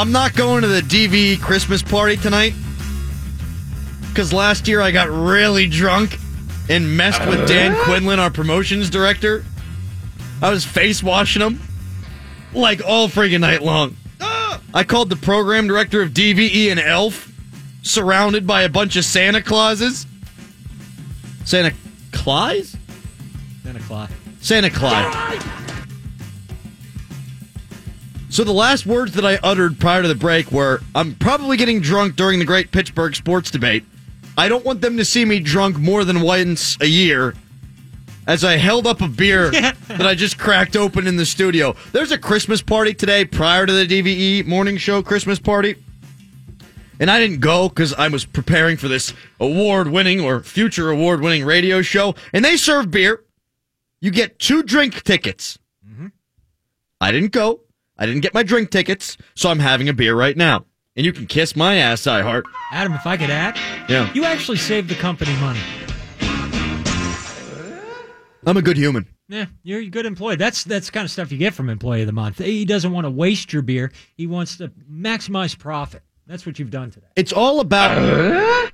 I'm not going to the DVE Christmas party tonight because last year I got really drunk and messed with Dan Quinlan, our promotions director. I was face washing him like all friggin' night long. I called the program director of DVE an elf, surrounded by a bunch of Santa Clauses. Santa Claus? Santa Claus. Santa Claus. So the last words that I uttered prior to the break were I'm probably getting drunk during the great Pittsburgh sports debate. I don't want them to see me drunk more than once a year as I held up a beer that I just cracked open in the studio. There's a Christmas party today prior to the DVE morning show Christmas party. And I didn't go because I was preparing for this award winning or future award winning radio show. And they serve beer. You get two drink tickets. Mm-hmm. I didn't go. I didn't get my drink tickets. So I'm having a beer right now. And you can kiss my ass, iHeart. Adam, if I could add, Yeah. you actually saved the company money. I'm a good human. Yeah, you're a good employee. That's that's the kind of stuff you get from employee of the month. He doesn't want to waste your beer. He wants to maximize profit. That's what you've done today. It's all about.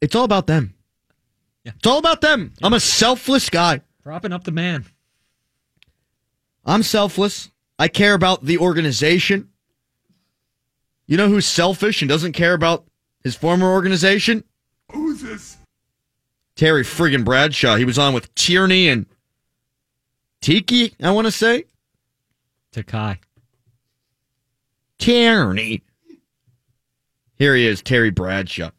It's all about them. Yeah. It's all about them. I'm a selfless guy. Propping up the man. I'm selfless. I care about the organization. You know who's selfish and doesn't care about his former organization? Who's this? Terry friggin' Bradshaw. He was on with Tierney and Tiki, I want to say. Takai. Tierney. Here he is, Terry Bradshaw.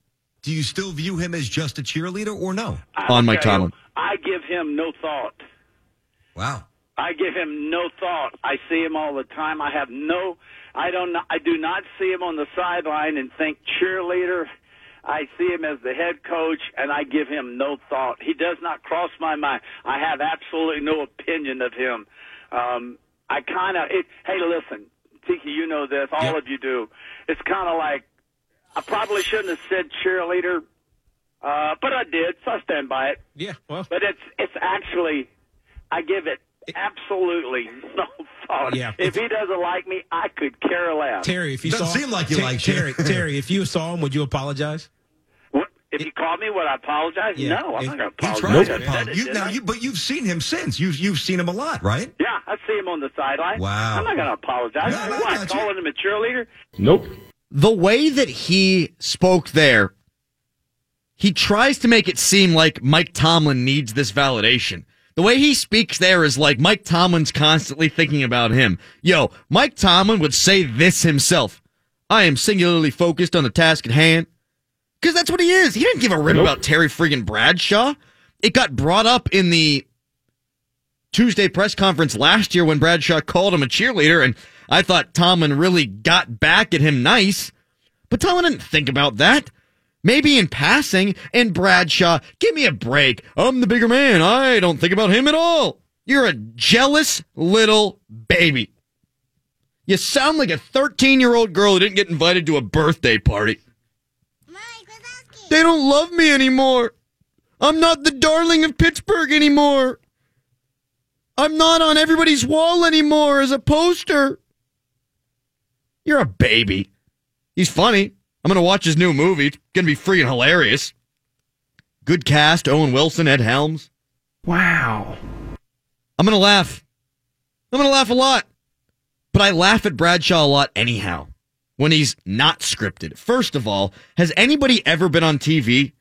Do you still view him as just a cheerleader or no? On Mike tell Tomlin. I give him no thought. Wow. I give him no thought. I see him all the time. I have no. I don't. I do not see him on the sideline and think cheerleader. I see him as the head coach, and I give him no thought. He does not cross my mind. I have absolutely no opinion of him. Um, I kind of. Hey, listen, Tiki, you know this. All Yep. of you do. It's kind of like I probably shouldn't have said cheerleader, uh, but I did, so I stand by it. Yeah, well, But it's it's actually, I give it absolutely no thought. Yeah. If he doesn't like me, I could care less. Terry, if you Doesn't saw seem like you Ter- like. Terry, Terry, if you saw him, would you apologize? What, if he called me, would I apologize? Yeah. No, I'm It- not going to apologize. tried to I said apologize. it, You, now, you, but you've seen him since. You've you've seen him a lot, right? yeah, I see him on the sideline. Wow. I'm not going to apologize. No, no, I what, got you. calling him a cheerleader? Nope. the way that he spoke there, he tries to make it seem like Mike Tomlin needs this validation. The way he speaks there is like Mike Tomlin's constantly thinking about him. Yo, Mike Tomlin would say this himself. I am singularly focused on the task at hand. Because that's what he is. He didn't give a rip Nope. about Terry friggin' Bradshaw. It got brought up in the Tuesday press conference last year when Bradshaw called him a cheerleader, and I thought Tomlin really got back at him nice. But Tomlin didn't think about that. Maybe in passing, and Bradshaw, give me a break. I'm the bigger man. I don't think about him at all. You're a jealous little baby. You sound like a 13 year old girl who didn't get invited to a birthday party. They don't love me anymore. I'm not the darling of Pittsburgh anymore. I'm not on everybody's wall anymore as a poster. You're a baby. He's funny. I'm going to watch his new movie. It's going to be freaking hilarious. Good cast Owen Wilson, Ed Helms. Wow. I'm going to laugh. I'm going to laugh a lot. But I laugh at Bradshaw a lot anyhow when he's not scripted. First of all, has anybody ever been on TV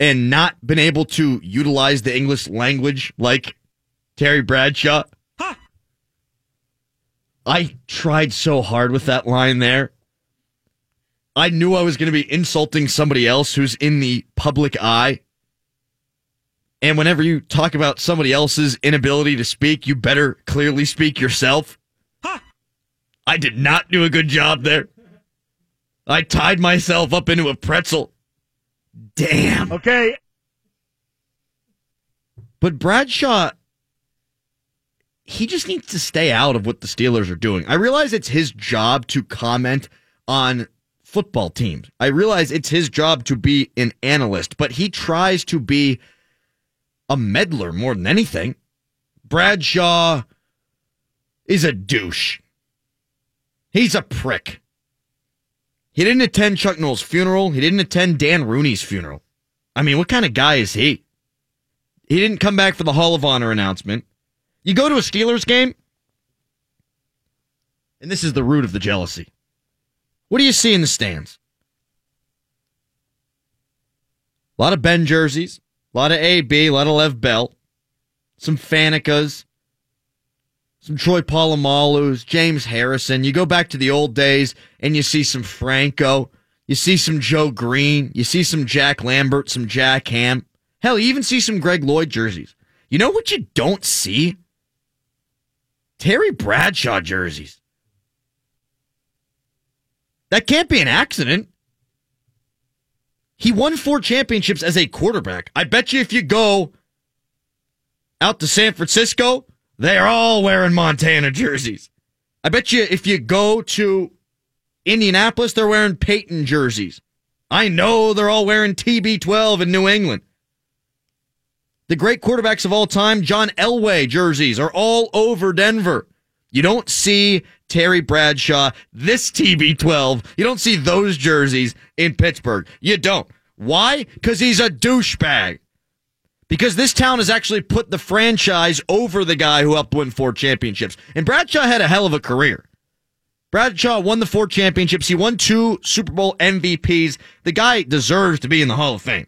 and not been able to utilize the English language like Terry Bradshaw? I tried so hard with that line there. I knew I was going to be insulting somebody else who's in the public eye. And whenever you talk about somebody else's inability to speak, you better clearly speak yourself. I did not do a good job there. I tied myself up into a pretzel. Damn. Okay. But Bradshaw, he just needs to stay out of what the Steelers are doing. I realize it's his job to comment on football teams. I realize it's his job to be an analyst, but he tries to be a meddler more than anything. Bradshaw is a douche. He's a prick. He didn't attend Chuck Noll's funeral. He didn't attend Dan Rooney's funeral. I mean, what kind of guy is he? He didn't come back for the Hall of Honor announcement. You go to a Steelers game, and this is the root of the jealousy. What do you see in the stands? A lot of Ben jerseys, a lot of AB, a lot of Lev Bell, some Fanecas, some Troy Polamalu's, James Harrison. You go back to the old days and you see some Franco, you see some Joe Greene, you see some Jack Lambert, some Jack Ham. Hell, you even see some Greg Lloyd jerseys. You know what you don't see? Terry Bradshaw jerseys. That can't be an accident. He won four championships as a quarterback. I bet you if you go out to San Francisco, they are all wearing Montana jerseys. I bet you if you go to Indianapolis, they're wearing Peyton jerseys. I know they're all wearing TB12 in New England. The great quarterbacks of all time, John Elway jerseys, are all over Denver. You don't see Terry Bradshaw, this TB12. You don't see those jerseys in Pittsburgh. You don't. Why? Because he's a douchebag. Because this town has actually put the franchise over the guy who helped win four championships. And Bradshaw had a hell of a career. Bradshaw won the four championships. He won two Super Bowl MVPs. The guy deserves to be in the Hall of Fame.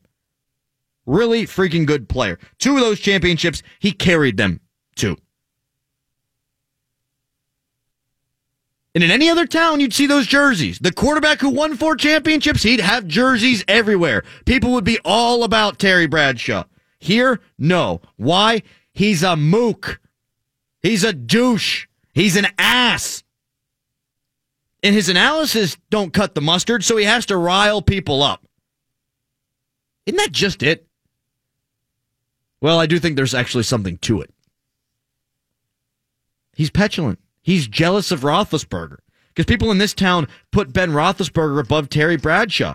Really freaking good player. Two of those championships, he carried them to. And in any other town, you'd see those jerseys. The quarterback who won four championships, he'd have jerseys everywhere. People would be all about Terry Bradshaw. Here, no. Why? He's a mook. He's a douche. He's an ass. And his analysis don't cut the mustard, so he has to rile people up. Isn't that just it? Well, I do think there's actually something to it. He's petulant. He's jealous of Roethlisberger because people in this town put Ben Roethlisberger above Terry Bradshaw.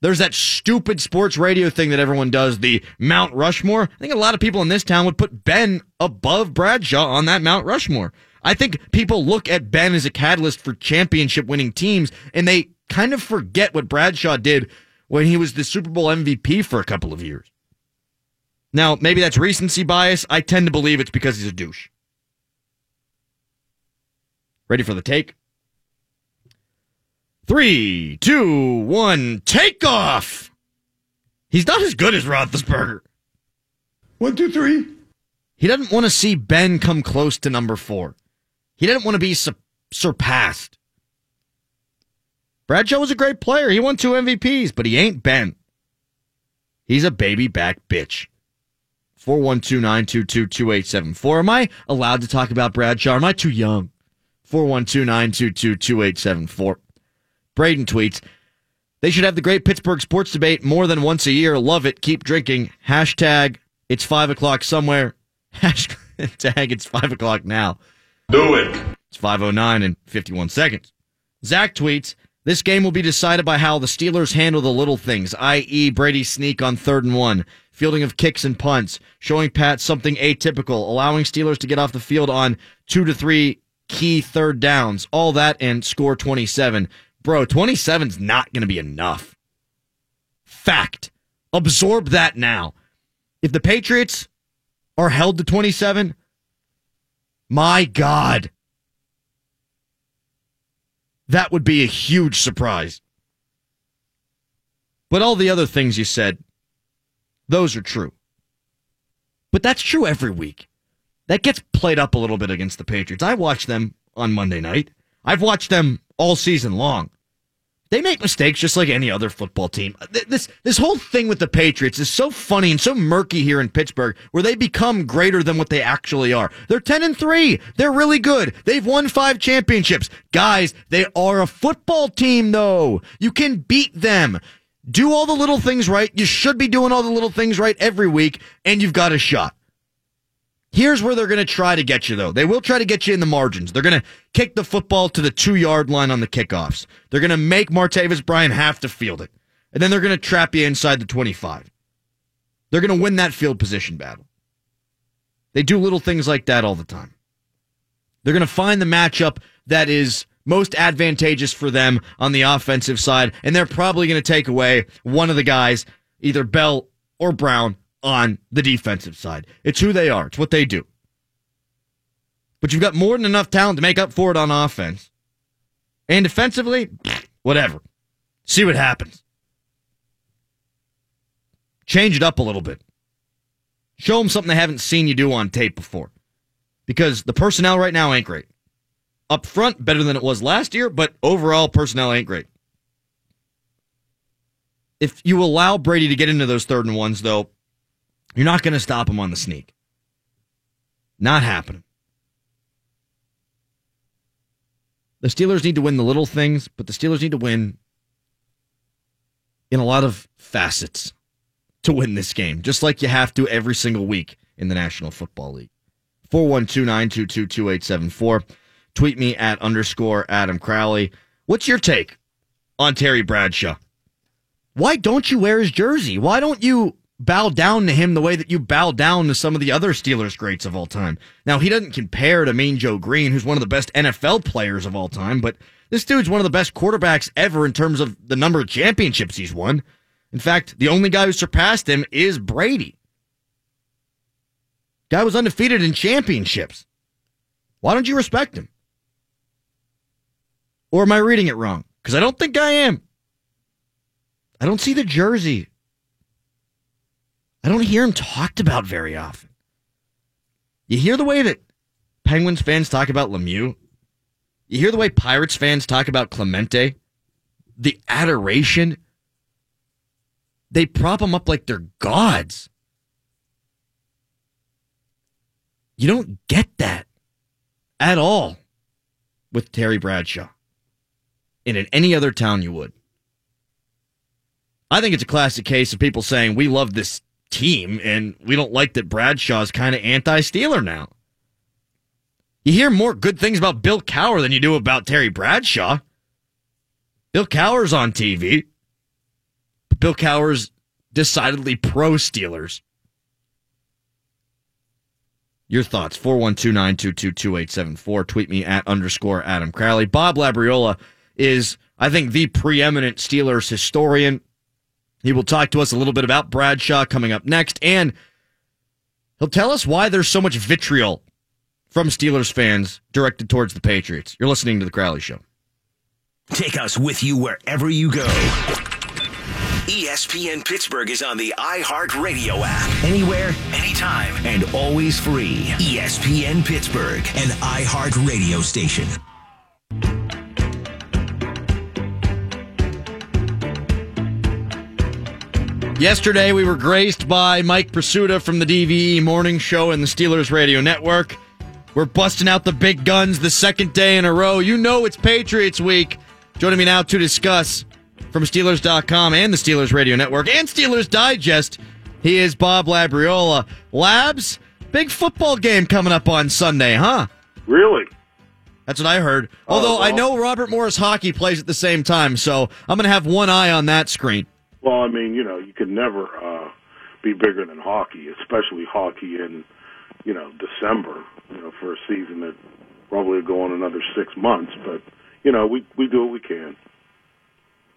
There's that stupid sports radio thing that everyone does, the Mount Rushmore. I think a lot of people in this town would put Ben above Bradshaw on that Mount Rushmore. I think people look at Ben as a catalyst for championship winning teams and they kind of forget what Bradshaw did when he was the Super Bowl MVP for a couple of years. Now, maybe that's recency bias. I tend to believe it's because he's a douche. Ready for the take? Three, two, one, take off! He's not as good as Roethlisberger. One, two, three. He doesn't want to see Ben come close to number four. He didn't want to be su- surpassed. Bradshaw was a great player. He won two MVPs, but he ain't Ben. He's a baby back bitch. 412-922-2874. Am I allowed to talk about Bradshaw? Am I too young? 412-922-2874. Braden tweets, they should have the great Pittsburgh sports debate more than once a year. Love it. Keep drinking. Hashtag it's five o'clock somewhere. Hashtag it's five o'clock now. Do it. It's 509 and 51 seconds. Zach tweets, this game will be decided by how the Steelers handle the little things, i.e. Brady's sneak on third and one, fielding of kicks and punts, showing Pat something atypical, allowing Steelers to get off the field on two to three key third downs, all that and score 27. Bro, 27's not going to be enough. Fact. Absorb that now. If the Patriots are held to 27, my God. That would be a huge surprise. But all the other things you said, those are true. But that's true every week. That gets played up a little bit against the Patriots. I watched them on Monday night. I've watched them all season long. They make mistakes just like any other football team. This this whole thing with the Patriots is so funny and so murky here in Pittsburgh, where they become greater than what they actually are. They're ten and three. They're really good. They've won five championships. Guys, they are a football team, though. You can beat them. Do all the little things right. You should be doing all the little things right every week, and you've got a shot. Here's where they're going to try to get you, though. They will try to get you in the margins. They're going to kick the football to the two yard line on the kickoffs. They're going to make Martavis Bryant have to field it. And then they're going to trap you inside the 25. They're going to win that field position battle. They do little things like that all the time. They're going to find the matchup that is most advantageous for them on the offensive side, and they're probably going to take away one of the guys, either Bell or Brown, on the defensive side. It's who they are, it's what they do. But you've got more than enough talent to make up for it on offense. And defensively, whatever. See what happens. Change it up a little bit. Show them something they haven't seen you do on tape before. Because the personnel right now ain't great. Up front, better than it was last year, but overall, personnel ain't great. If you allow Brady to get into those third and ones, though, you're not going to stop him on the sneak. Not happening. The Steelers need to win the little things, but the Steelers need to win in a lot of facets to win this game, just like you have to every single week in the National Football League. 412 922 2874. Tweet me at underscore Adam Crowley. What's your take on Terry Bradshaw? Why don't you wear his jersey? Why don't you bow down to him the way that you bow down to some of the other Steelers greats of all time? Now, he doesn't compare to Mean Joe Greene, who's one of the best NFL players of all time, but this dude's one of the best quarterbacks ever in terms of the number of championships he's won. In fact, the only guy who surpassed him is Brady. Guy was undefeated in championships. Why don't you respect him? Or am I reading it wrong? Because I don't think I am. I don't see the jersey. I don't hear him talked about very often. You hear the way that Penguins fans talk about Lemieux? You hear the way Pirates fans talk about Clemente? The adoration? They prop him up like they're gods. You don't get that at all with Terry Bradshaw. And in any other town, you would. I think it's a classic case of people saying, we love this team and we don't like that Bradshaw's kind of anti Steeler now. You hear more good things about Bill Cowher than you do about Terry Bradshaw. Bill Cowher's on TV. Bill Cowher's decidedly pro Steelers. Your thoughts, 412-922-2874. Tweet me at underscore Adam Crowley. Bob Labriola is, I think, the preeminent Steelers historian. He will talk to us a little bit about Bradshaw coming up next, and he'll tell us why there's so much vitriol from Steelers fans directed towards the Patriots. You're listening to The Crowley Show. Take us with you wherever you go. ESPN Pittsburgh is on the iHeartRadio app. Anywhere, anytime, and always free. ESPN Pittsburgh, An iHeart radio station. Yesterday, we were graced by Mike Prisuta from the DVE Morning Show and the Steelers Radio Network. We're busting out the big guns the second day in a row. You know it's Patriots week. Joining me now to discuss from Steelers.com and the Steelers Radio Network and Steelers Digest, he is Bob Labriola. Labs, big football game coming up on Sunday, huh? Really? That's what I heard. Although oh, I well. know Robert Morris hockey plays at the same time, so I'm going to have one eye on that screen. Well, I mean, you know, you could never uh, be bigger than hockey, especially hockey in, you know, December. You know, for a season that probably will go on another six months. But you know, we we do what we can.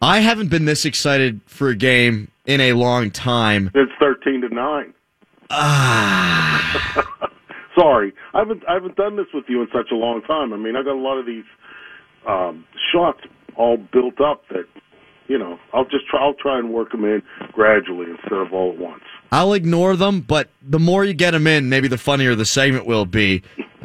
I haven't been this excited for a game in a long time. It's thirteen to nine. Ah. Sorry, I haven't I haven't done this with you in such a long time. I mean, I got a lot of these um, shots all built up that you know I'll just try I'll try and work them in gradually instead of all at once. I'll ignore them, but the more you get them in, maybe the funnier the segment will be.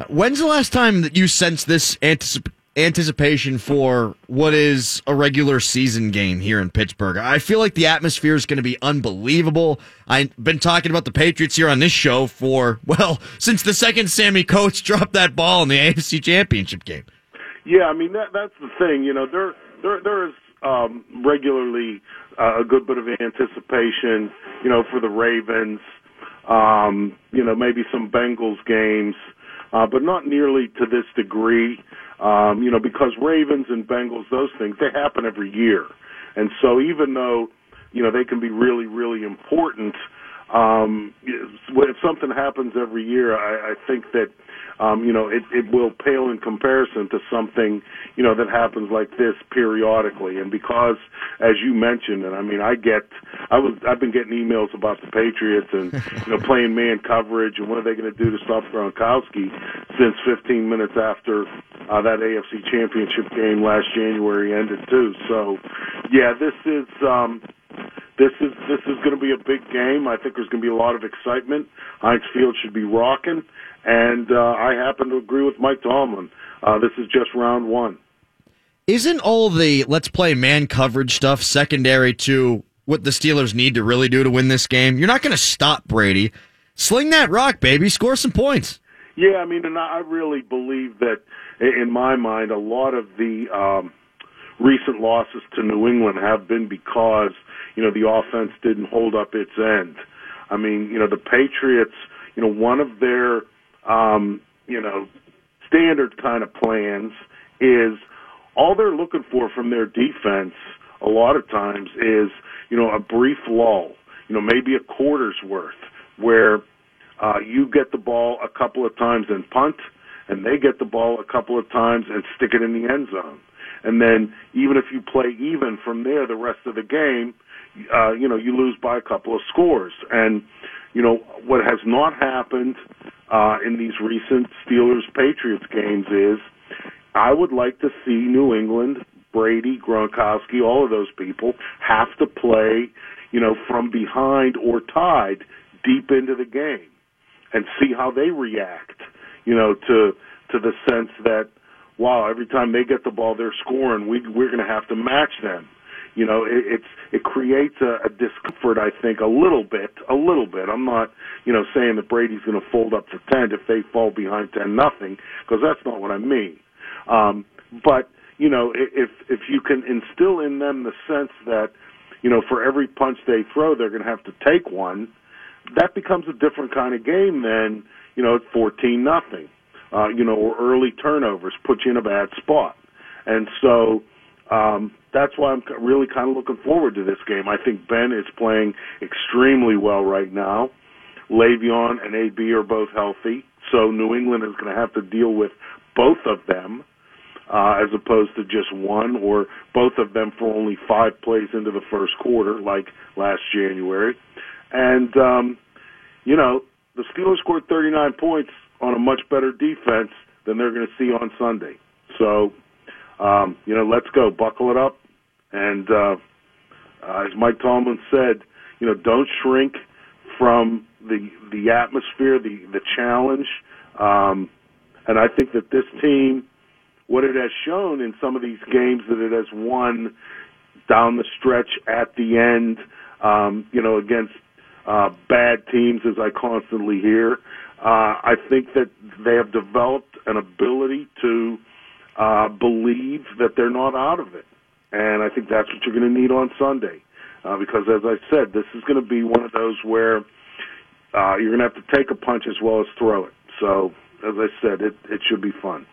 When's the last time that you sensed this anticip- anticipation for what is a regular season game here in Pittsburgh? I feel like the atmosphere is going to be unbelievable. I've been talking about the Patriots here on this show for, well, since the second Sammy Coates dropped that ball in the AFC Championship game. Yeah, I mean that that's the thing. You know, there there there is um, regularly uh, a good bit of anticipation. You know, for the Ravens. Um, you know, maybe some Bengals games, uh, but not nearly to this degree. Um, you know, because Ravens and Bengals, those things they happen every year, and so even though you know they can be really really important. um, if something happens every year, I, I think that um, you know it, it will pale in comparison to something you know that happens like this periodically. And because, as you mentioned, and I mean, I get, I was, I've been getting emails about the Patriots and you know playing man coverage and what are they going to do to stop Gronkowski since 15 minutes after uh, that AFC Championship game last January ended too. So, yeah, this is. Um, this is this is going to be a big game. I think there's going to be a lot of excitement. Heinz Field should be rocking, and uh, I happen to agree with Mike Tomlin. Uh, this is just round one. Isn't all the let's play man coverage stuff secondary to what the Steelers need to really do to win this game? You're not going to stop Brady. Sling that rock, baby. Score some points. Yeah, I mean, and I really believe that in my mind, a lot of the um, recent losses to New England have been because you know, the offense didn't hold up its end. I mean, you know, the Patriots, you know, one of their, um, you know, standard kind of plans is all they're looking for from their defense a lot of times is, you know, a brief lull, you know, maybe a quarter's worth where uh, you get the ball a couple of times and punt, and they get the ball a couple of times and stick it in the end zone. And then even if you play even from there the rest of the game, uh, you know, you lose by a couple of scores. And, you know, what has not happened uh, in these recent Steelers Patriots games is I would like to see New England, Brady, Gronkowski, all of those people have to play, you know, from behind or tied deep into the game and see how they react, you know, to to the sense that wow, every time they get the ball, they're scoring. We we're going to have to match them you know, it, it's it creates a, a discomfort. I think a little bit, a little bit. I'm not, you know, saying that Brady's going to fold up to ten if they fall behind ten nothing, because that's not what I mean. Um, but you know, if if you can instill in them the sense that, you know, for every punch they throw, they're going to have to take one, that becomes a different kind of game than you know, fourteen nothing. Uh, you know, or early turnovers put you in a bad spot. And so, um, that's why I'm really kind of looking forward to this game. I think Ben is playing extremely well right now. Le'Veon and AB are both healthy, so New England is going to have to deal with both of them uh, as opposed to just one or both of them for only five plays into the first quarter, like last January. And um, you know, the Steelers scored 39 points on a much better defense than they're going to see on Sunday. So, um, you know, let's go, buckle it up, and uh, uh, as Mike Tomlin said, you know, don't shrink from the the atmosphere, the the challenge. Um, and I think that this team, what it has shown in some of these games that it has won down the stretch at the end, um, you know, against uh, bad teams, as I constantly hear. Uh, I think that they have developed an ability to uh, believe that they're not out of it and I think that's what you're going to need on Sunday. Uh, because as I said, this is going to be one of those where uh, you're going to have to take a punch as well as throw it. So, as I said, it, it should be fun.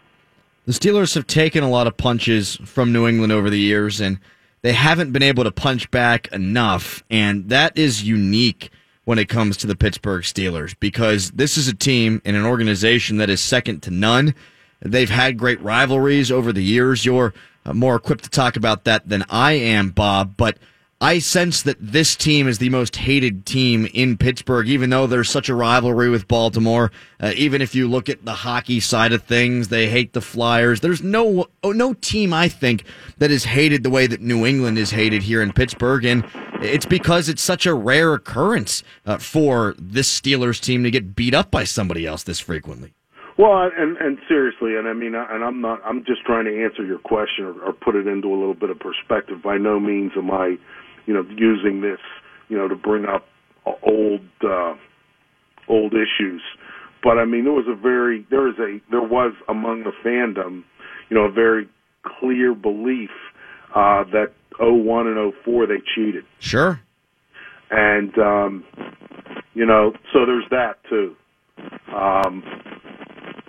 The Steelers have taken a lot of punches from New England over the years, and they haven't been able to punch back enough. And that is unique when it comes to the Pittsburgh Steelers because this is a team and an organization that is second to none. They've had great rivalries over the years. You're uh, more equipped to talk about that than I am, Bob. But I sense that this team is the most hated team in Pittsburgh, even though there's such a rivalry with Baltimore. Uh, even if you look at the hockey side of things, they hate the Flyers. There's no oh, no team I think that is hated the way that New England is hated here in Pittsburgh, and it's because it's such a rare occurrence uh, for this Steelers team to get beat up by somebody else this frequently. Well, and and seriously, and I mean, and I'm not. I'm just trying to answer your question or, or put it into a little bit of perspective. By no means am I, you know, using this, you know, to bring up old uh, old issues. But I mean, there was a very there is a there was among the fandom, you know, a very clear belief uh, that 01 and 04 they cheated. Sure. And um, you know, so there's that too. Um,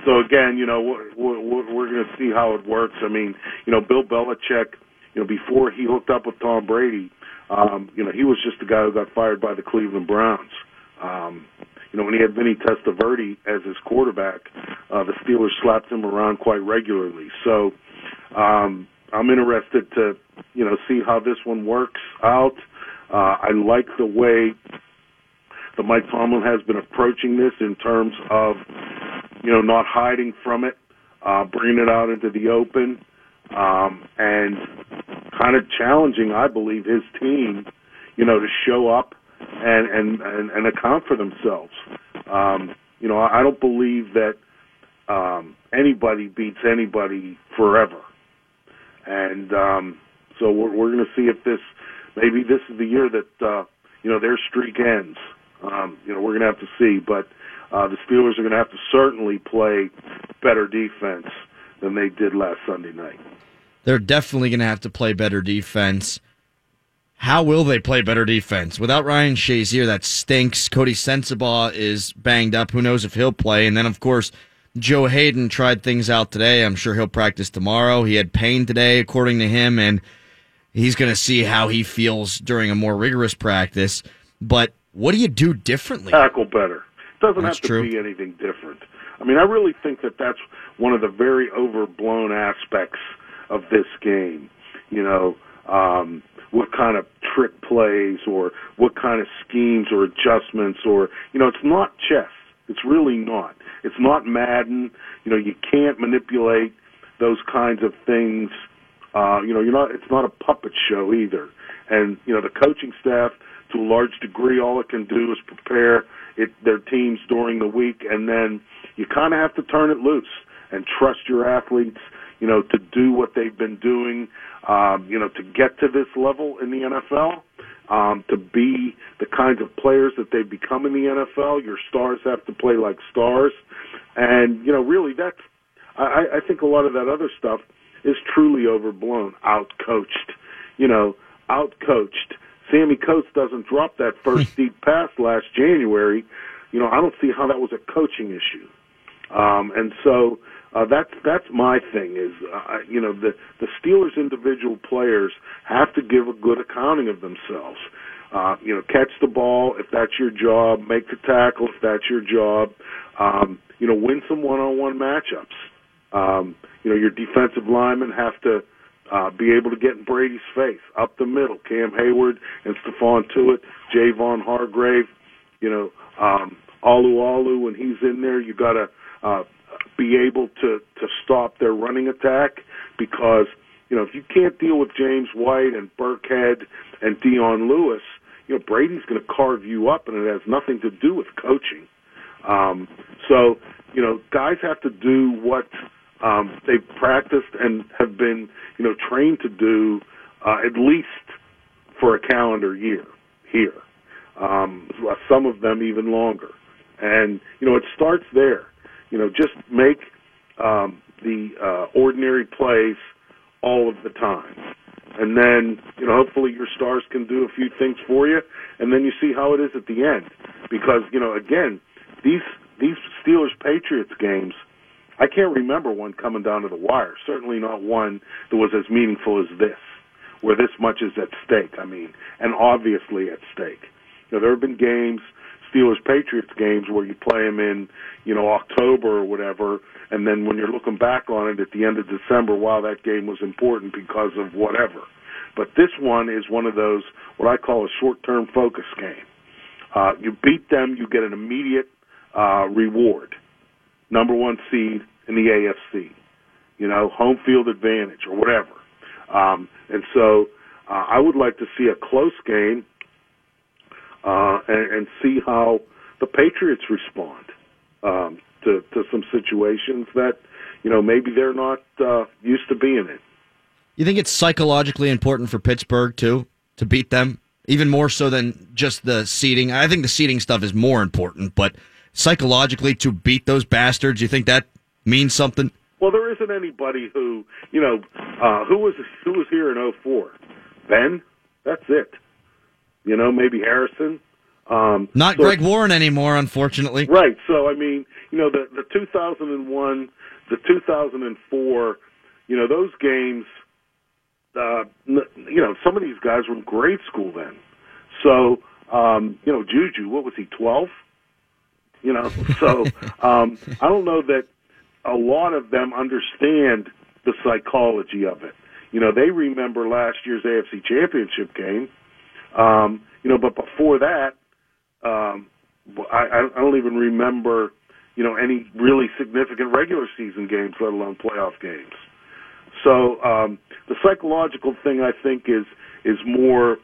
so again, you know, we're, we're, we're going to see how it works. I mean, you know, Bill Belichick, you know, before he hooked up with Tom Brady, um, you know, he was just the guy who got fired by the Cleveland Browns. Um, you know, when he had Vinny Testaverde as his quarterback, uh, the Steelers slapped him around quite regularly. So um, I'm interested to, you know, see how this one works out. Uh, I like the way that Mike Tomlin has been approaching this in terms of, you know, not hiding from it, uh, bringing it out into the open, um, and kind of challenging, I believe, his team, you know, to show up and and and, and account for themselves. Um, you know, I don't believe that um, anybody beats anybody forever, and um, so we're, we're going to see if this maybe this is the year that uh, you know their streak ends. Um, you know, we're going to have to see, but uh, the Steelers are going to have to certainly play better defense than they did last Sunday night. They're definitely going to have to play better defense. How will they play better defense? Without Ryan Shazier, that stinks. Coty Sensabaugh is banged up. Who knows if he'll play? And then, of course, Joe Haden tried things out today. I'm sure he'll practice tomorrow. He had pain today, according to him, and he's going to see how he feels during a more rigorous practice. But what do you do differently? Tackle better. It doesn't That's have to true. be anything different. I mean, I really think that that's one of the very overblown aspects of this game. You know, um, what kind of trick plays or what kind of schemes or adjustments or, you know, it's not chess. It's really not. It's not Madden. You know, you can't manipulate those kinds of things. Uh, you know, you're not. It's not a puppet show either. And you know, the coaching staff, to a large degree, all it can do is prepare it, their teams during the week, and then you kind of have to turn it loose and trust your athletes. You know, to do what they've been doing. Um, you know, to get to this level in the NFL. Um, to be the kinds of players that they've become in the NFL, your stars have to play like stars, and you know, really, that's I, I think a lot of that other stuff is truly overblown, outcoached. You know, outcoached. Sammy Coates doesn't drop that first deep pass last January. You know, I don't see how that was a coaching issue. Um, and so uh, that's that's my thing is uh, you know the the Steelers individual players have to give a good accounting of themselves. Uh, you know, catch the ball if that's your job, make the tackle if that's your job. Um, you know, win some one-on-one matchups. Um, you know, your defensive linemen have to uh, be able to get in Brady's face up the middle. Cam Heyward and Stephon Tuitt, Javon Hargrave. You know, um, Alualu when he's in there, you got to uh, be able to to stop their running attack because you know if you can't deal with James White and Burkhead and Dion Lewis, you know Brady's going to carve you up, and it has nothing to do with coaching. Um, so you know guys have to do what um, they've practiced and have been you know trained to do uh, at least for a calendar year here. Um, some of them even longer, and you know it starts there you know, just make um, the uh, ordinary plays all of the time. And then, you know, hopefully your stars can do a few things for you, and then you see how it is at the end. Because, you know, again, these these Steelers Patriots games, I can't remember one coming down to the wire. Certainly not one that was as meaningful as this, where this much is at stake. I mean, and obviously at stake. You know, there have been games Steelers Patriots games where you play them in, you know, October or whatever, and then when you're looking back on it at the end of December, wow, that game was important because of whatever. But this one is one of those what I call a short-term focus game. Uh, you beat them, you get an immediate uh, reward, number one seed in the AFC, you know, home field advantage or whatever. Um, and so uh, I would like to see a close game uh, and, and see how the Patriots respond um, to to some situations that you know maybe they're not uh, used to being in. You think it's psychologically important for Pittsburgh too to beat them, even more so than just the seeding? I think the seeding stuff is more important, but psychologically to beat those bastards, you think that means something? Well, there isn't anybody who you know uh, who was who was here in '04. Ben, that's it. You know, maybe Harrison. Um, Not so- Greg Warren anymore, unfortunately. Right. So I mean, you know, the the 2001, the 2004, you know, those games. Uh, you know, some of these guys were in grade school then. So Um, you know, Juju, what was he, 12? You know, so um, I don't know that a lot of them understand the psychology of it. You know, they remember last year's AFC Championship game. Um, you know, but before that, um, I, I don't even remember, you know, any really significant regular season games, let alone playoff games. So um, the psychological thing, I think, is is more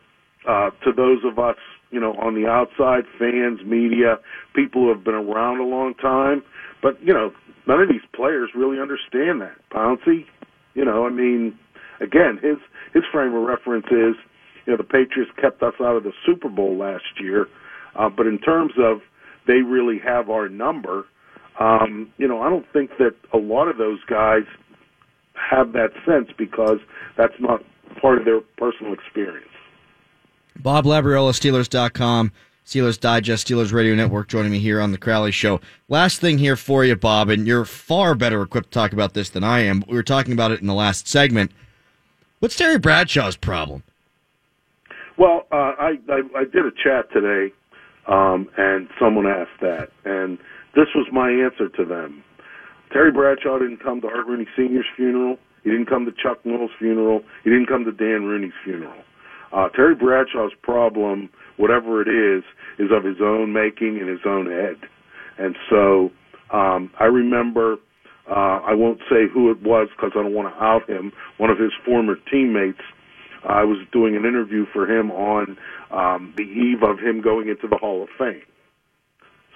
uh, to those of us, you know, on the outside, fans, media, people who have been around a long time. But you know, none of these players really understand that. Pouncey, you know, I mean, again, his his frame of reference is, you know, the Patriots kept us out of the Super Bowl last year, uh, but in terms of they really have our number, um, you know, I don't think that a lot of those guys have that sense because that's not part of their personal experience. Bob Labriola, Steelers.com, Steelers Digest, Steelers Radio Network, joining me here on the Crowley Show. Last thing here for you, Bob, and you're far better equipped to talk about this than I am. but We were talking about it in the last segment. What's Terry Bradshaw's problem? Well, uh, I, I I did a chat today, um, and someone asked that, and this was my answer to them. Terry Bradshaw didn't come to Art Rooney Sr.'s funeral. He didn't come to Chuck Noll's funeral. He didn't come to Dan Rooney's funeral. Uh, Terry Bradshaw's problem, whatever it is, is of his own making in his own head. And so um, I remember, uh, I won't say who it was because I don't want to out him, one of his former teammates. I was doing an interview for him on um, the eve of him going into the Hall of Fame.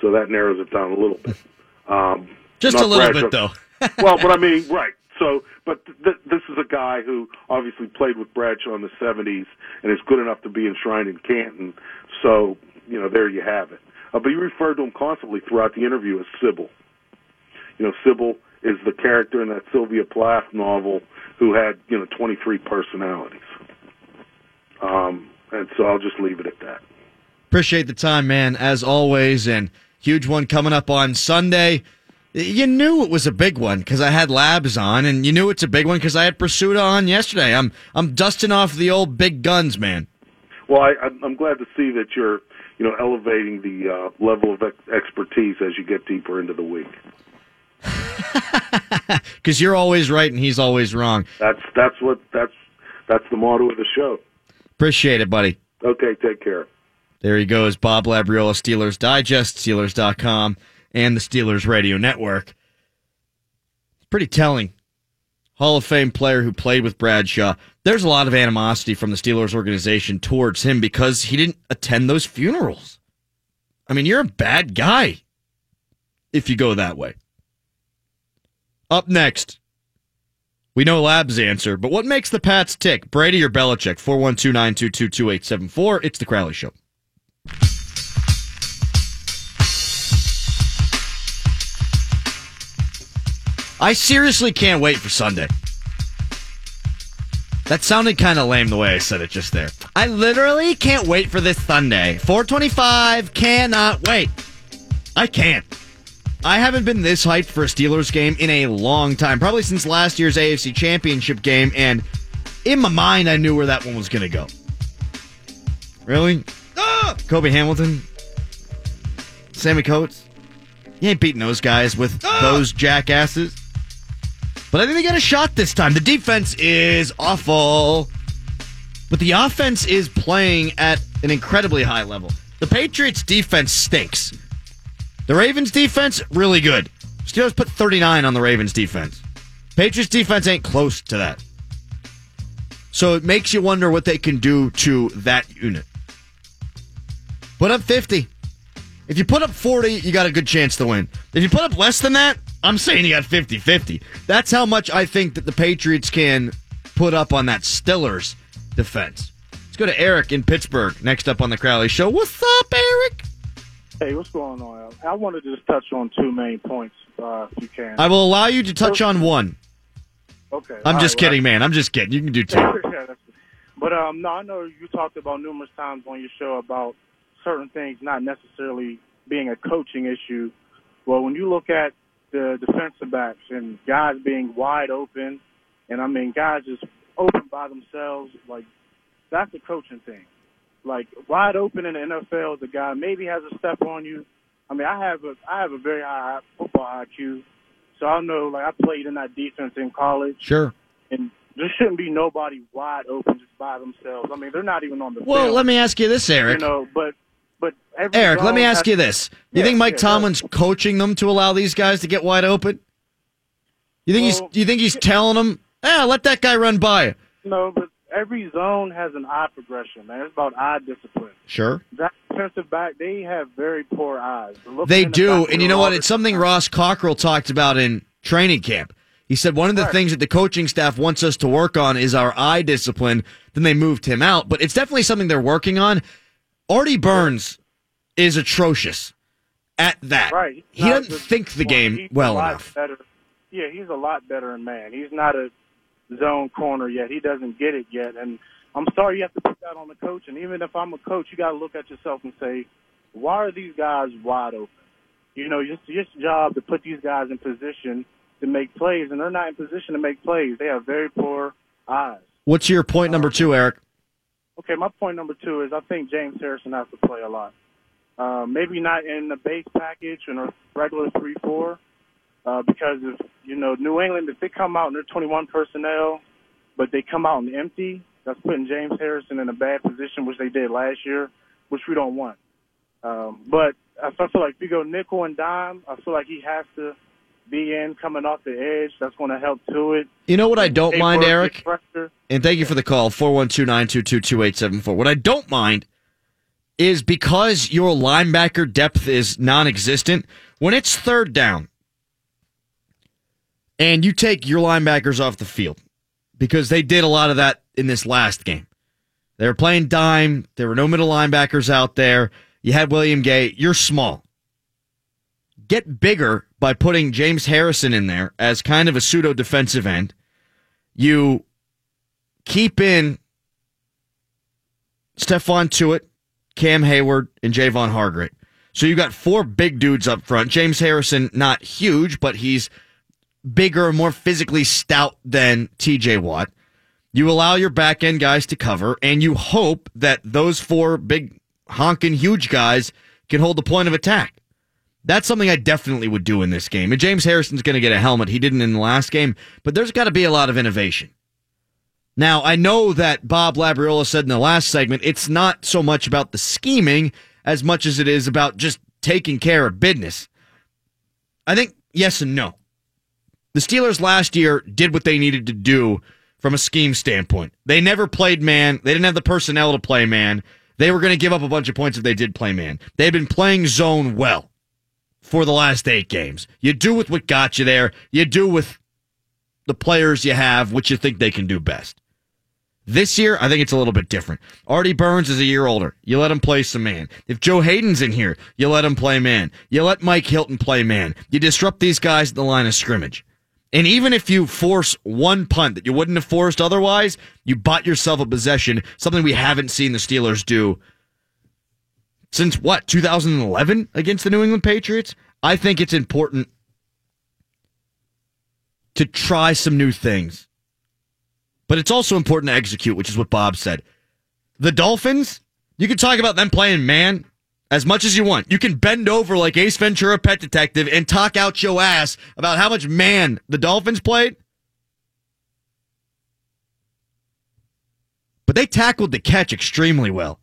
So that narrows it down a little bit. Um, Just a little Bradshaw- bit, though. well, but I mean, right. So, but th- this is a guy who obviously played with Bradshaw in the '70s and is good enough to be enshrined in Canton. So, you know, there you have it. Uh, but he referred to him constantly throughout the interview as Sybil. You know, Sybil is the character in that Sylvia Plath novel who had, you know, 23 personalities. Um, and so I'll just leave it at that. Appreciate the time, man, as always, and huge one coming up on Sunday. You knew it was a big one because I had Labs on, and you knew it's a big one because I had Prisuta on yesterday. I'm I'm dusting off the old big guns, man. Well, I, I'm glad to see that you're, you know, elevating the uh, level of ex- expertise as you get deeper into the week. Because you're always right and he's always wrong. That's that's what that's that's the motto of the show. Appreciate it, buddy. Okay, take care. There he goes, Bob Labriola, Steelers Digest, Steelers.com, and the Steelers Radio Network. It's pretty telling. Hall of Fame player who played with Bradshaw. There's a lot of animosity from the Steelers organization towards him because he didn't attend those funerals. I mean, you're a bad guy if you go that way. Up next, we know Lab's answer, but what makes the Pats tick? Brady or Belichick? 412 922 2874. It's the Crowley Show. I seriously can't wait for Sunday. That sounded kind of lame the way I said it just there. I literally can't wait for this Sunday. 425 cannot wait. I can't. I haven't been this hyped for a Steelers game in a long time, probably since last year's AFC Championship game, and in my mind, I knew where that one was going to go. Really? Ah! Cobi Hamilton? Sammy Coates? You ain't beating those guys with those jackasses. But I think they got a shot this time. The defense is awful, but the offense is playing at an incredibly high level. The Patriots' defense stinks. The Ravens' defense, really good. Steelers put 39 on the Ravens' defense. Patriots' defense ain't close to that. So it makes you wonder what they can do to that unit. Put up 50. If you put up 40, you got a good chance to win. If you put up less than that, I'm saying you got 50 50. That's how much I think that the Patriots can put up on that Stillers defense. Let's go to Eric in Pittsburgh next up on the Crowley Show. What's up, Eric? Hey, what's going on? I wanted to just touch on two main points, uh, if you can. I will allow you to touch on one. okay. I'm just right, well, kidding, man. I'm just kidding. You can do two. Yeah, but um, no, I know you talked about numerous times on your show about certain things not necessarily being a coaching issue. Well, when you look at the defensive backs and guys being wide open, and I mean guys just open by themselves, like that's a coaching thing. Like wide open in the NFL, the guy maybe has a step on you. I mean, I have a I have a very high football IQ, so I know. Like I played in that defense in college, Sure. and there shouldn't be nobody wide open just by themselves. I mean, they're not even on the Well, field. let me ask you this, Eric. You know, but but Eric, let me ask you this. You Yeah, think Mike yeah, Tomlin's coaching them to allow these guys to get wide open? You think Well, he's you think he's telling them, "Yeah, let that guy run by you." No, but every zone has an eye progression, man. It's about eye discipline. Sure. That defensive back, they have very poor eyes. They in the do, and you know what? It's something Ross Cockrell talked about in training camp. He said one of the Right. things that the coaching staff wants us to work on is our eye discipline. Then they moved him out, but it's definitely something they're working on. Artie Burns is atrocious at that. Right. He doesn't think the game he's well enough. Better. Yeah, he's a lot better in man. He's not a zone corner yet. He doesn't get it yet. And I'm sorry you have to put that on the coach. And even if I'm a coach, you got to look at yourself and say, why are these guys wide open? You know, it's your job to put these guys in position to make plays, and they're not in position to make plays. They have very poor eyes. What's your point number two, Eric? Okay, my point number two is I think James Harrison has to play a lot. Uh, maybe not in the base package and a regular three four, uh, because if you know New England, if they come out and they're 21 personnel, but they come out and empty, that's putting James Harrison in a bad position, which they did last year, which we don't want. Um, but I feel like if you go nickel and dime, I feel like he has to be in coming off the edge. That's going to help to it. You know what I don't They mind, Eric? And thank you for the call, 412-922-2874. What I don't mind is because your linebacker depth is non-existent, when it's third down and you take your linebackers off the field, because they did a lot of that in this last game. They were playing dime. There were no middle linebackers out there. You had William Gay. You're small. Get bigger by putting James Harrison in there as kind of a pseudo defensive end. You keep in Stephon Tuitt, Cam Heyward, and Javon Hargrave. So you got four big dudes up front. James Harrison, not huge, but he's bigger more physically stout than TJ Watt. You allow your back end guys to cover, and you hope that those four big honking huge guys can hold the point of attack. That's something I definitely would do in this game. And James Harrison's going to get a helmet. He didn't in the last game, but there's got to be a lot of innovation. Now, I know that Bob Labriola said in the last segment, it's not so much about the scheming as much as it is about just taking care of business. I think yes and no. The Steelers last year did what they needed to do from a scheme standpoint. They never played man. They didn't have the personnel to play man. They were going to give up a bunch of points if they did play man. They've been playing zone well for the last eight games. You do with what got you there. You do with the players you have, what you think they can do best. This year, I think it's a little bit different. Artie Burns is a year older. You let him play some man. If Joe Haden's in here, you let him play man. You let Mike Hilton play man. You disrupt these guys at the line of scrimmage. And even if you force one punt that you wouldn't have forced otherwise, you bought yourself a possession, something we haven't seen the Steelers do since what, 2011 against the New England Patriots? I think it's important to try some new things. But it's also important to execute, which is what Bob said. The Dolphins, you can talk about them playing man as much as you want. You can bend over like Ace Ventura Pet Detective and talk out your ass about how much man the Dolphins played. But they tackled the catch extremely well.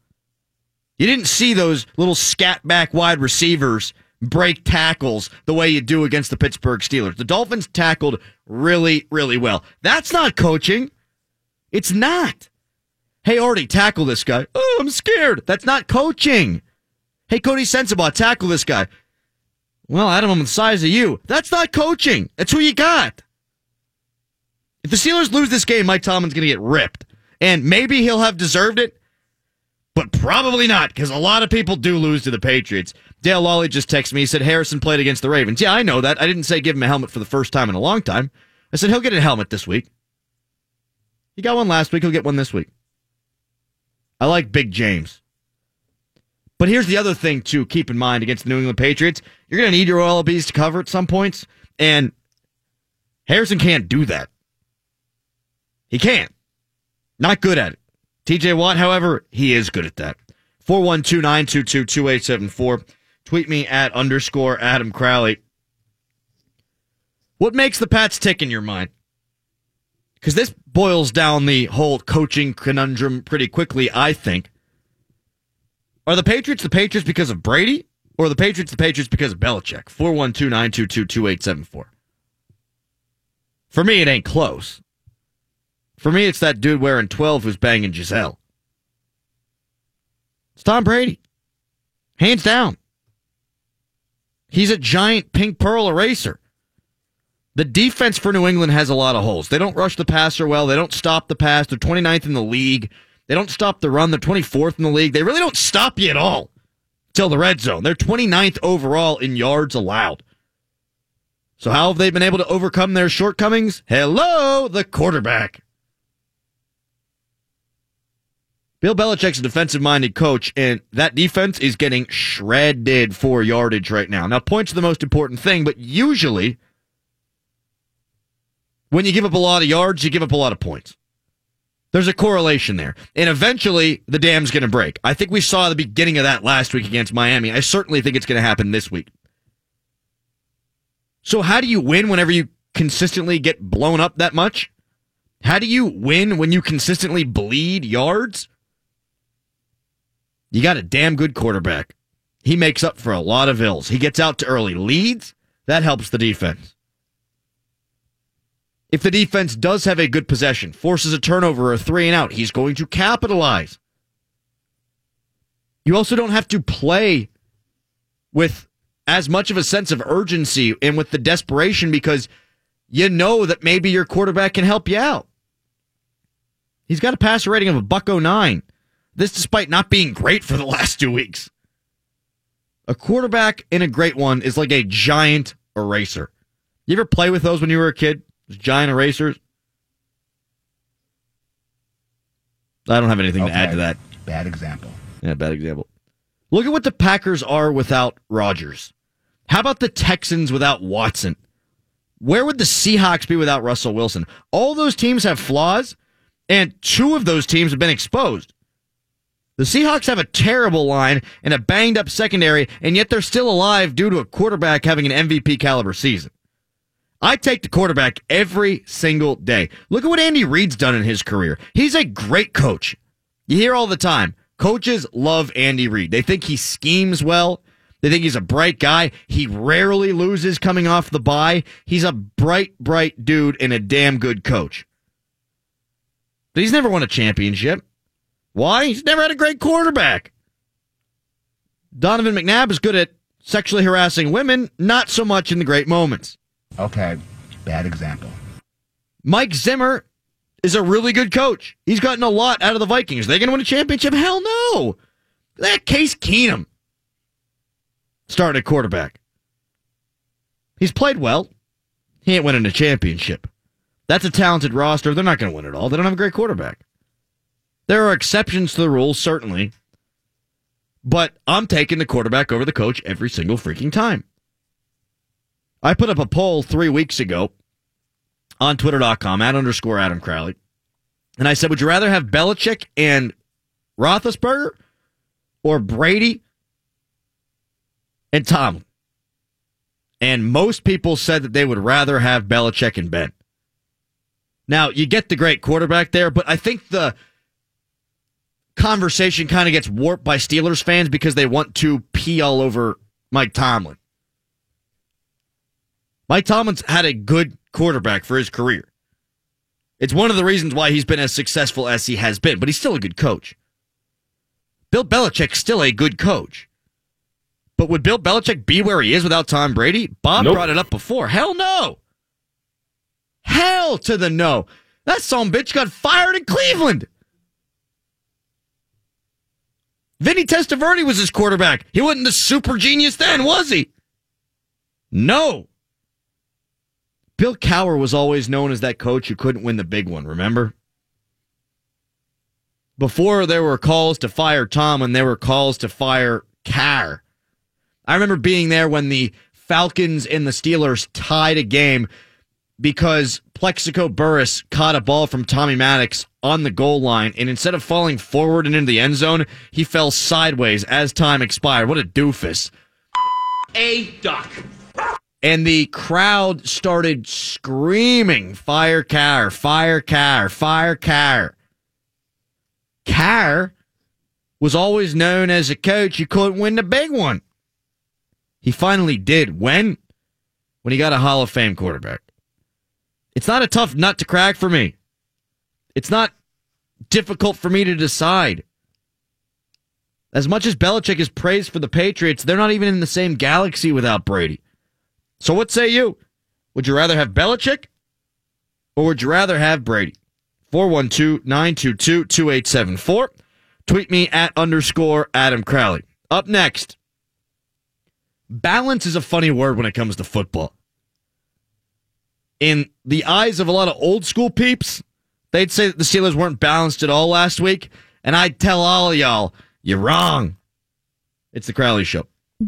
You didn't see those little scat back wide receivers break tackles the way you do against the Pittsburgh Steelers. The Dolphins tackled really, really well. That's not coaching. It's not. Hey, Artie, tackle this guy. Oh, I'm scared. That's not coaching. Hey, Coty Sensabaugh, tackle this guy. Well, Adam, I'm the size of you. That's not coaching. That's who you got. If the Steelers lose this game, Mike Tomlin's going to get ripped. And maybe he'll have deserved it, but probably not because a lot of people do lose to the Patriots. Dale Lawley just texted me. He said Harrison played against the Ravens. Yeah, I know that. I didn't say give him a helmet for the first time in a long time. I said he'll get a helmet this week. He got one last week. He'll get one this week. I like Big James. But here's the other thing to keep in mind against the New England Patriots. You're going to need your OLBs to cover at some points, and Harrison can't do that. He can't. Not good at it. TJ Watt, however, he is good at that. 412 922 2874. Tweet me at underscore Adam Crowley. What makes the Pats tick in your mind? Because this boils down the whole coaching conundrum pretty quickly, I think. Are the Patriots the Patriots because of Brady? Or are the Patriots the Patriots because of Belichick? 412 922 2874. For me, it ain't close. For me, it's that dude wearing 12 who's banging Gisele. It's Tom Brady. Hands down. He's a giant pink pearl eraser. The defense for New England has a lot of holes. They don't rush the passer well. They don't stop the pass. They're 29th in the league. They don't stop the run. They're 24th in the league. They really don't stop you at all till the red zone. They're 29th overall in yards allowed. So how have they been able to overcome their shortcomings? Hello, the quarterback. Bill Belichick's a defensive minded coach, and that defense is getting shredded for yardage right now. Now, points are the most important thing, but usually when you give up a lot of yards, you give up a lot of points. There's a correlation there. And eventually, the dam's going to break. I think we saw the beginning of that last week against Miami. I certainly think it's going to happen this week. So, how do you win whenever you consistently get blown up that much? How do you win when you consistently bleed yards? You got a damn good quarterback. He makes up for a lot of ills. He gets out to early leads. That helps the defense. If the defense does have a good possession, forces a turnover or a three and out, he's going to capitalize. You also don't have to play with as much of a sense of urgency and with the desperation because you know that maybe your quarterback can help you out. He's got a passer rating of a buck 09. This despite not being great for the last two weeks. A quarterback in a great one is like a giant eraser. You ever play with those when you were a kid? Those giant erasers? I don't have anything to add to that. Bad example. Yeah, bad example. Look at what the Packers are without Rodgers. How about the Texans without Watson? Where would the Seahawks be without Russell Wilson? All those teams have flaws, and two of those teams have been exposed. The Seahawks have a terrible line and a banged up secondary, and yet they're still alive due to a quarterback having an MVP caliber season. I take the quarterback every single day. Look at what Andy Reid's done in his career. He's a great coach. You hear all the time. Coaches love Andy Reid. They think he schemes well. They think he's a bright guy. He rarely loses coming off the bye. He's a bright, bright dude and a damn good coach. But he's never won a championship. Why? He's never had a great quarterback. Donovan McNabb is good at sexually harassing women, not so much in the great moments. Okay, bad example. Mike Zimmer is a really good coach. He's gotten a lot out of the Vikings. Are they going to win a championship? Hell no. That Case Keenum started at quarterback. He's played well. He ain't winning a championship. That's a talented roster. They're not going to win it all. They don't have a great quarterback. There are exceptions to the rules, certainly. But I'm taking the quarterback over the coach every single freaking time. I put up a poll three weeks ago on twitter.com at underscore Adam Crowley. And I said, would you rather have Belichick and Roethlisberger or Brady and Tomlin? And most people said that they would rather have Belichick and Ben. Now, you get the great quarterback there, but I think the conversation kind of gets warped by Steelers fans because they want to pee all over Mike Tomlin. Mike Tomlin's had a good quarterback for his career. It's one of the reasons why he's been as successful as he has been, but he's still a good coach. Bill Belichick's still a good coach. But would Bill Belichick be where he is without Tom Brady? Bob Nope. brought it up before. Hell no. Hell to the no. That son bitch got fired in Cleveland. Vinny Testaverde was his quarterback. He wasn't the super genius then, was he? No. Bill Cowher was always known as that coach who couldn't win the big one, remember? Before there were calls to fire Tom and there were calls to fire Cowher. I remember being there when the Falcons and the Steelers tied a game. Because Plaxico Burress caught a ball from Tommy Maddox on the goal line, and instead of falling forward and into the end zone, he fell sideways as time expired. What a doofus. A duck. And the crowd started screaming, Fire Cowher, Fire Cowher, Fire Cowher. Cowher was always known as a coach who couldn't win the big one. He finally did. When? When he got a Hall of Fame quarterback. It's not a tough nut to crack for me. It's not difficult for me to decide. As much as Belichick is praised for the Patriots, they're not even in the same galaxy without Brady. So what say you? Would you rather have Belichick or would you rather have Brady? 412-922-2874. Tweet me at underscore Adam Crowley. Up next, balance is a funny word when it comes to football. In the eyes of a lot of old school peeps, they'd say that the Steelers weren't balanced at all last week, and I'd tell all y'all, you're wrong. It's the Crowley Show.